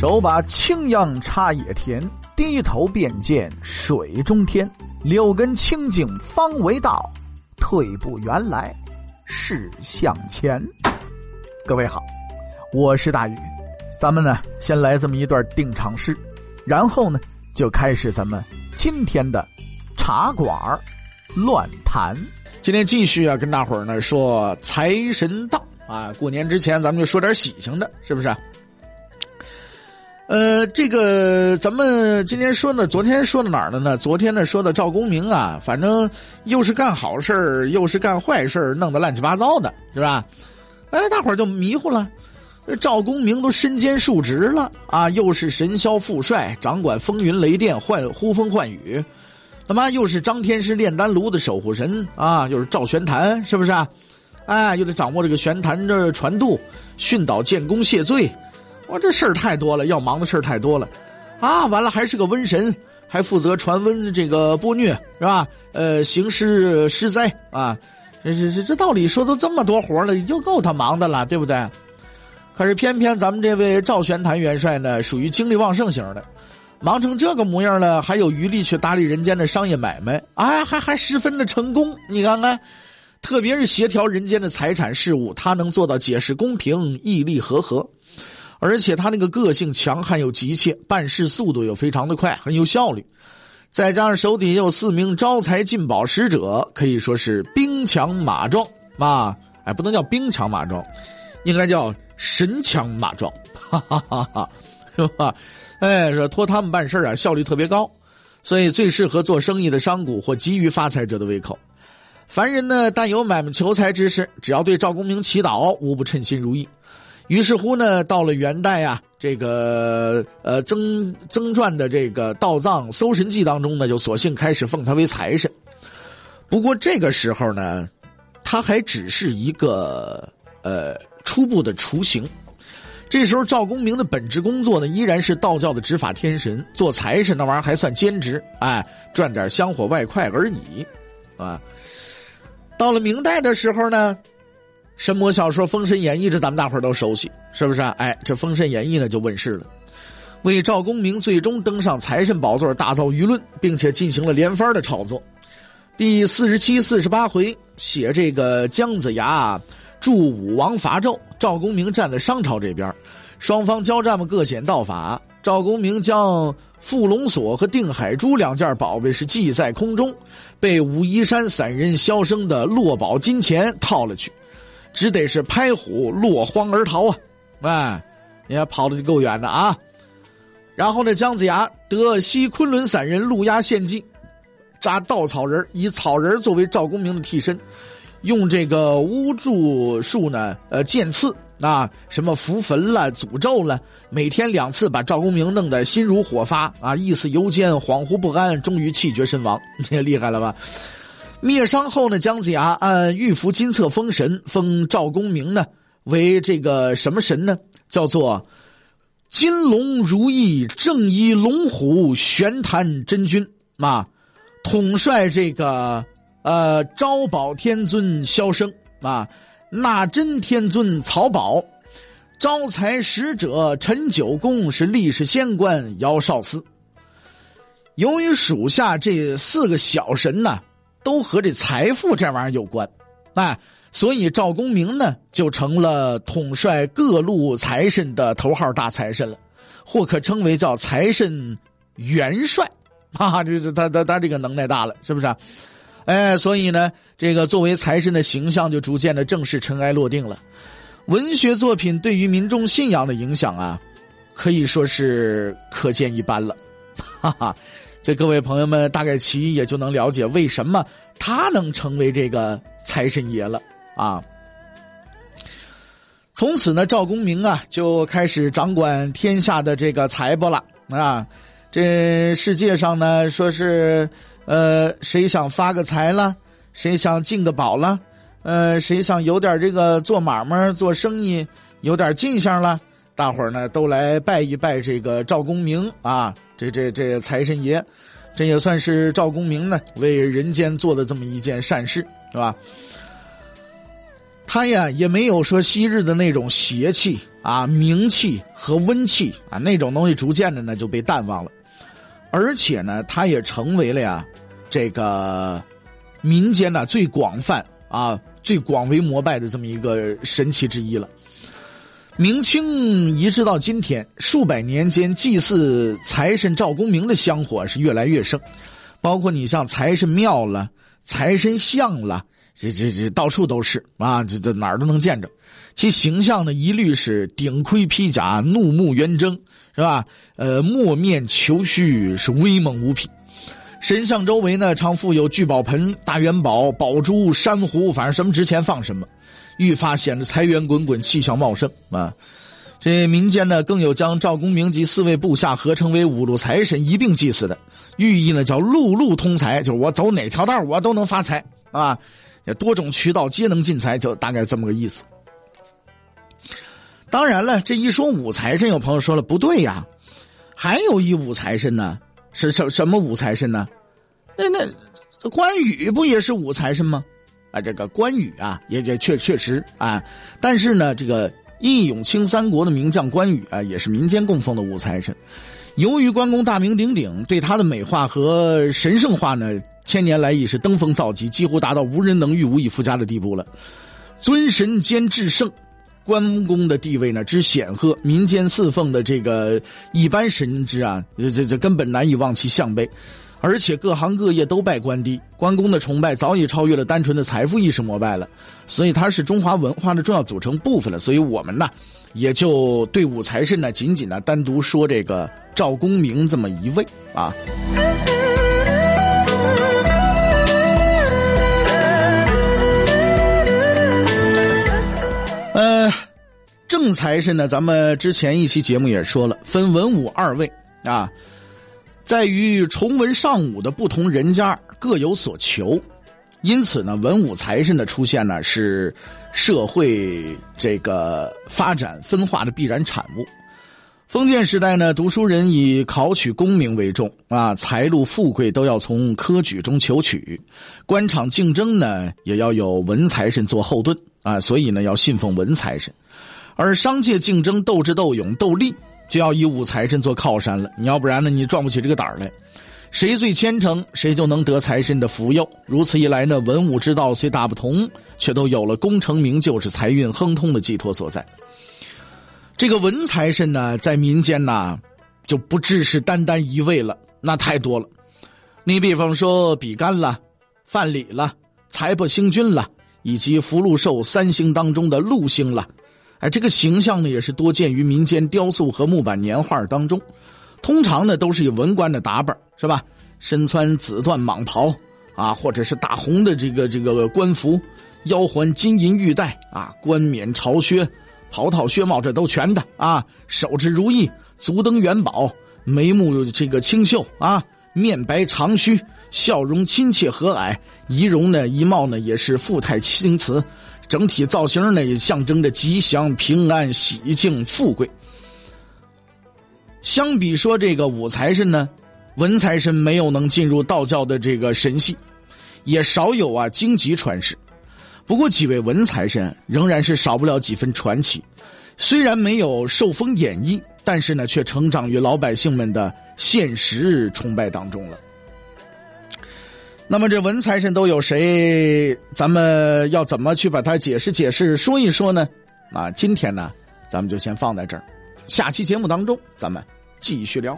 手把青秧插野田，低头便见水中天。六根清净方为道，退步原来是向前。各位好，我是大宇，咱们呢先来这么一段定场诗，然后呢就开始咱们今天的茶馆乱谈。今天继续啊，跟大伙儿呢说财神到啊！过年之前咱们就说点喜庆的，是不是？呃，这个咱们今天说呢，昨天说到哪儿了呢？昨天呢说的赵公明啊，反正又是干好事，又是干坏事，弄得乱七八糟的，是吧？哎，大伙儿就迷糊了。赵公明都身兼数职了啊，又是神霄副帅，掌管风云雷电，唤呼风唤雨。他妈又是张天师炼丹炉的守护神啊，又是赵玄坛，是不是啊？哎，又得掌握这个玄坛的传度，训导建功谢罪。我，这事儿太多了，要忙的事儿太多了，啊！完了还是个瘟神，还负责传瘟这个波虐是吧？呃，行尸施灾啊，这这这这道理说都这么多活了，就够他忙的了，对不对？可是偏偏咱们这位赵玄坛元帅呢，属于精力旺盛型的。忙成这个模样了，还有余力去打理人间的商业买卖，哎，还还十分的成功。你看看，特别是协调人间的财产事务，他能做到解释公平、义利和合，而且他那个个性强悍又急切，办事速度又非常的快，很有效率。再加上手底下有四名招财进宝使者，可以说是兵强马壮啊！哎，不能叫兵强马壮，应该叫神强马壮，哈哈哈哈，是吧？哎，说托他们办事啊，效率特别高，所以最适合做生意的商贾或急于发财者的胃口。凡人呢，但有买卖求财之事，只要对赵公明祈祷，无不称心如意。于是乎呢，到了元代啊，这个呃曾曾传的这个《道藏搜神记》当中呢，就索性开始奉他为财神。不过这个时候呢，他还只是一个呃初步的雏形。这时候，赵公明的本职工作呢，依然是道教的执法天神，做财神那玩意儿还算兼职，哎，赚点香火外快而已，啊。到了明代的时候呢，神魔小说《封神演义》这咱们大伙儿都熟悉，是不是啊？哎，这《封神演义》呢就问世了，为赵公明最终登上财神宝座大造舆论，并且进行了连番的炒作。第四十七、四十八回写这个姜子牙。助武王伐纣，赵公明站在商朝这边，双方交战嘛，各显道法。赵公明将缚龙锁和定海珠两件宝贝是系在空中，被武夷山散人萧生的落宝金钱套了去，只得是拍虎落荒而逃啊！哎，你看跑的就够远的啊！然后呢，姜子牙得西昆仑散人陆压献计，扎稻草人，以草人作为赵公明的替身。用这个巫祝术呢，呃，剑刺啊，什么符焚了、诅咒了，每天两次把赵公明弄得心如火发啊，意似犹坚，恍惚不安，终于气绝身亡。也 厉害了吧？灭商后呢，姜子牙按玉符金册封神，封赵公明呢为这个什么神呢？叫做金龙如意正一龙虎玄坛真君啊，统帅这个。呃，招宝天尊萧生啊，纳真天尊曹宝，招财使者陈九公是历史仙官姚少司。由于属下这四个小神呢，都和这财富这玩意儿有关，哎，所以赵公明呢就成了统帅各路财神的头号大财神了，或可称为叫财神元帅，哈哈，这是他他他这个能耐大了，是不是？哎，所以呢，这个作为财神的形象就逐渐的正式尘埃落定了。文学作品对于民众信仰的影响啊，可以说是可见一斑了。哈哈，这各位朋友们大概其也就能了解为什么他能成为这个财神爷了啊。从此呢，赵公明啊就开始掌管天下的这个财帛了啊。这世界上呢，说是。呃，谁想发个财了？谁想进个宝了？呃，谁想有点这个做买卖、做生意有点进项了？大伙儿呢都来拜一拜这个赵公明啊，这这这财神爷，这也算是赵公明呢为人间做的这么一件善事，是吧？他呀也没有说昔日的那种邪气啊、名气和温气啊，那种东西逐渐的呢就被淡忘了，而且呢，他也成为了呀这个民间呢最广泛啊、最广为膜拜的这么一个神奇之一了。明清一直到今天，数百年间祭祀财神赵公明的香火是越来越盛，包括你像财神庙了、财神像了，这这这到处都是啊，这这哪儿都能见着。其形象呢，一律是顶盔披甲、怒目圆睁，是吧？呃，墨面虬须，是威猛无匹。神像周围呢，常附有聚宝盆、大元宝、宝珠、珊瑚，反正什么值钱放什么。愈发显得财源滚滚，气象茂盛啊！这民间呢，更有将赵公明及四位部下合称为五路财神一并祭祀的，寓意呢叫路路通财，就是我走哪条道我都能发财啊！多种渠道皆能进财，就大概这么个意思。当然了，这一说五财神，有朋友说了不对呀，还有一五财神呢，是什什么五财神呢？那那关羽不也是五财神吗？啊，这个关羽啊，也也确确实啊，但是呢，这个义勇清三国的名将关羽啊，也是民间供奉的五财神。由于关公大名鼎鼎，对他的美化和神圣化呢，千年来已是登峰造极，几乎达到无人能御、无以复加的地步了。尊神兼至圣，关公的地位呢之显赫，民间侍奉的这个一般神之啊，这这根本难以望其项背。而且各行各业都拜关帝，关公的崇拜早已超越了单纯的财富意识膜拜了，所以他是中华文化的重要组成部分了。所以我们呢，也就对武财神呢，仅仅呢单独说这个赵公明这么一位啊。正财神呢，咱们之前一期节目也说了，分文武二位啊。在于崇文尚武的不同人家各有所求，因此呢，文武财神的出现呢是社会这个发展分化的必然产物。封建时代呢，读书人以考取功名为重啊，财禄富贵都要从科举中求取，官场竞争呢也要有文财神做后盾啊，所以呢要信奉文财神，而商界竞争斗智斗勇斗力。就要以武财神做靠山了，你要不然呢，你壮不起这个胆儿来。谁最虔诚，谁就能得财神的福佑。如此一来呢，文武之道虽大不同，却都有了功成名就、是财运亨通的寄托所在。这个文财神呢，在民间呢，就不只是单单一位了，那太多了。你比方说比干了、范蠡了、财帛星君了，以及福禄寿三星当中的禄星了。哎，这个形象呢，也是多见于民间雕塑和木板年画当中。通常呢，都是以文官的打扮，是吧？身穿紫缎蟒袍啊，或者是大红的这个这个官服，腰环金银玉带啊，冠冕朝靴、袍套靴帽，这都全的啊。手持如意，足蹬元宝，眉目这个清秀啊，面白长须，笑容亲切和蔼，仪容呢，仪貌呢，也是富态青瓷。整体造型呢，也象征着吉祥、平安、喜庆、富贵。相比说这个武财神呢，文财神没有能进入道教的这个神系，也少有啊荆棘传世。不过几位文财神仍然是少不了几分传奇。虽然没有受封演绎，但是呢，却成长于老百姓们的现实崇拜当中了。那么这文财神都有谁？咱们要怎么去把它解释解释、说一说呢？啊，今天呢，咱们就先放在这儿，下期节目当中咱们继续聊。